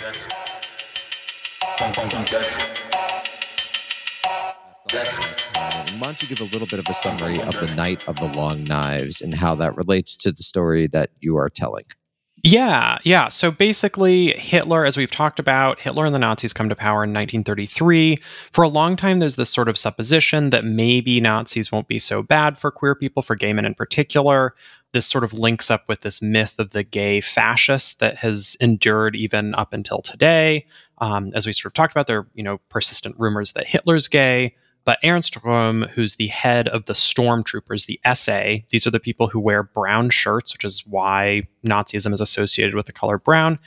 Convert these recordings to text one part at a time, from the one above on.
Why don't you give a little bit of a summary of the Night of the Long Knives and how that relates to the story that you are telling? Yeah, yeah. So basically, Hitler, as we've talked about, Hitler and the Nazis come to power in 1933. For a long time, there's this sort of supposition that maybe Nazis won't be so bad for queer people, for gay men in particular. This sort of links up with this myth of the gay fascist that has endured even up until today. Um, as we sort of talked about, there are you know persistent rumors that Hitler's gay. But Ernst Röhm, who's the head of the stormtroopers, the SA, these are the people who wear brown shirts, which is why Nazism is associated with the color brown.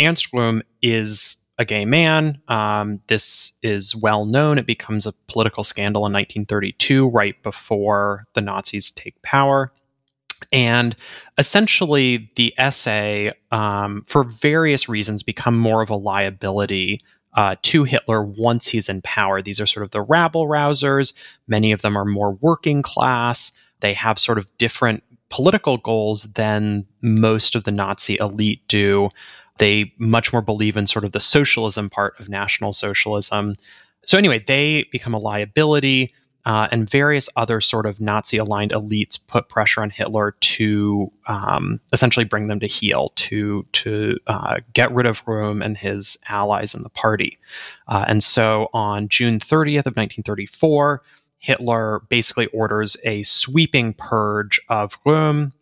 Ernst Röhm is a gay man. Um, this is well known. It becomes a political scandal in 1932, right before the Nazis take power. And essentially, the SA um, for various reasons, become more of a liability uh, to Hitler once he's in power. These are sort of the rabble rousers. Many of them are more working class. They have sort of different political goals than most of the Nazi elite do. They much more believe in sort of the socialism part of National Socialism. So, anyway, they become a liability uh, and various other sort of Nazi aligned elites put pressure on Hitler to um, essentially bring them to heel, to to uh, get rid of Röhm and his allies in the party. Uh, and so on June 30th of 1934, Hitler basically orders a sweeping purge of Röhm,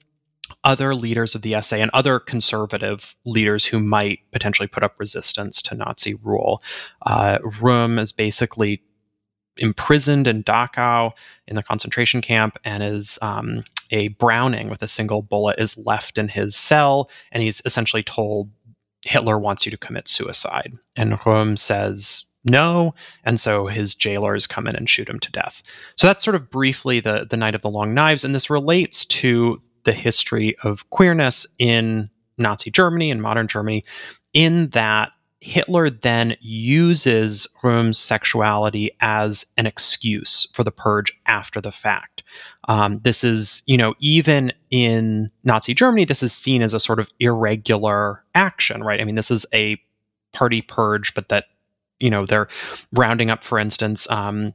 other leaders of the SA, and other conservative leaders who might potentially put up resistance to Nazi rule. Uh, Röhm is basically imprisoned in Dachau in the concentration camp and is um, a Browning with a single bullet is left in his cell, and he's essentially told Hitler wants you to commit suicide. And Röhm says no, and so his jailers come in and shoot him to death. So that's sort of briefly the the Night of the Long Knives, and this relates to the history of queerness in Nazi Germany and modern Germany, in that Hitler then uses Röhm's sexuality as an excuse for the purge after the fact. Um, this is, you know, even in Nazi Germany, this is seen as a sort of irregular action, right? I mean, this is a party purge, but that, you know, they're rounding up, for instance, um,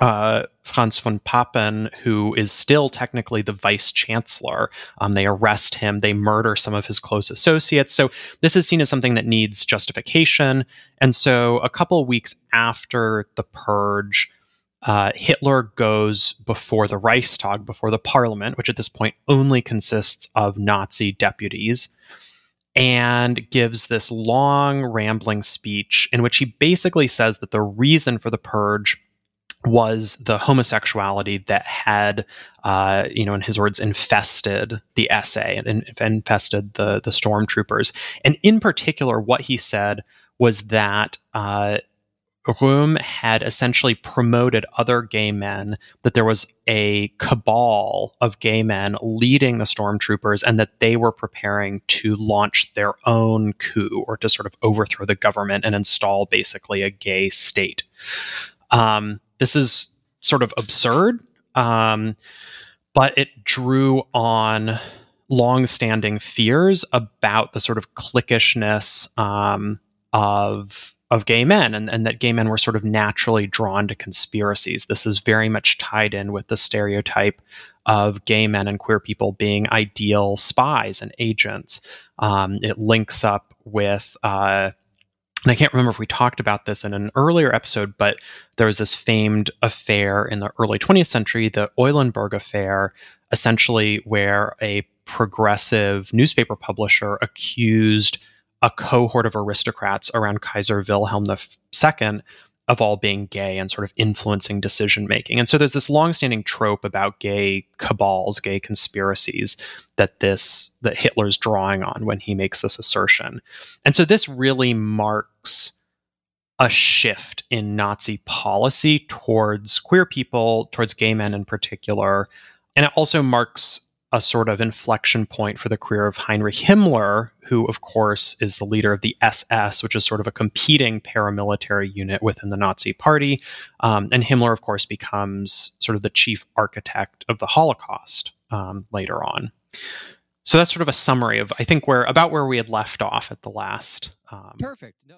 uh, Franz von Papen, who is still technically the vice chancellor. Um, they arrest him, they murder some of his close associates. So this is seen as something that needs justification. And so a couple weeks after the purge, uh, Hitler goes before the Reichstag, before the parliament, which at this point only consists of Nazi deputies, and gives this long, rambling speech in which he basically says that the reason for the purge was the homosexuality that had, uh, you know, in his words, infested the SA and infested the the stormtroopers. And in particular, what he said was that uh, had essentially promoted other gay men, that there was a cabal of gay men leading the stormtroopers, and that they were preparing to launch their own coup or to sort of overthrow the government and install basically a gay state. Um, this is sort of absurd, um, but it drew on long-standing fears about the sort of cliquishness um, of of gay men and, and that gay men were sort of naturally drawn to conspiracies. This is very much tied in with the stereotype of gay men and queer people being ideal spies and agents. Um, it links up with uh, and I can't remember if we talked about this in an earlier episode, but there was this famed affair in the early 20th century, the Eulenburg affair, essentially where a progressive newspaper publisher accused a cohort of aristocrats around Kaiser Wilhelm II of all being gay and sort of influencing decision making. And so there's this longstanding trope about gay cabals, gay conspiracies that this that Hitler's drawing on when he makes this assertion. And so this really marks a shift in Nazi policy towards queer people, towards gay men in particular. And it also marks a sort of inflection point for the career of Heinrich Himmler, who, of course, is the leader of the SS, which is sort of a competing paramilitary unit within the Nazi Party. Um, and Himmler, of course, becomes sort of the chief architect of the Holocaust um, later on. So that's sort of a summary of I think where about where we had left off at the last. Um, Perfect. No.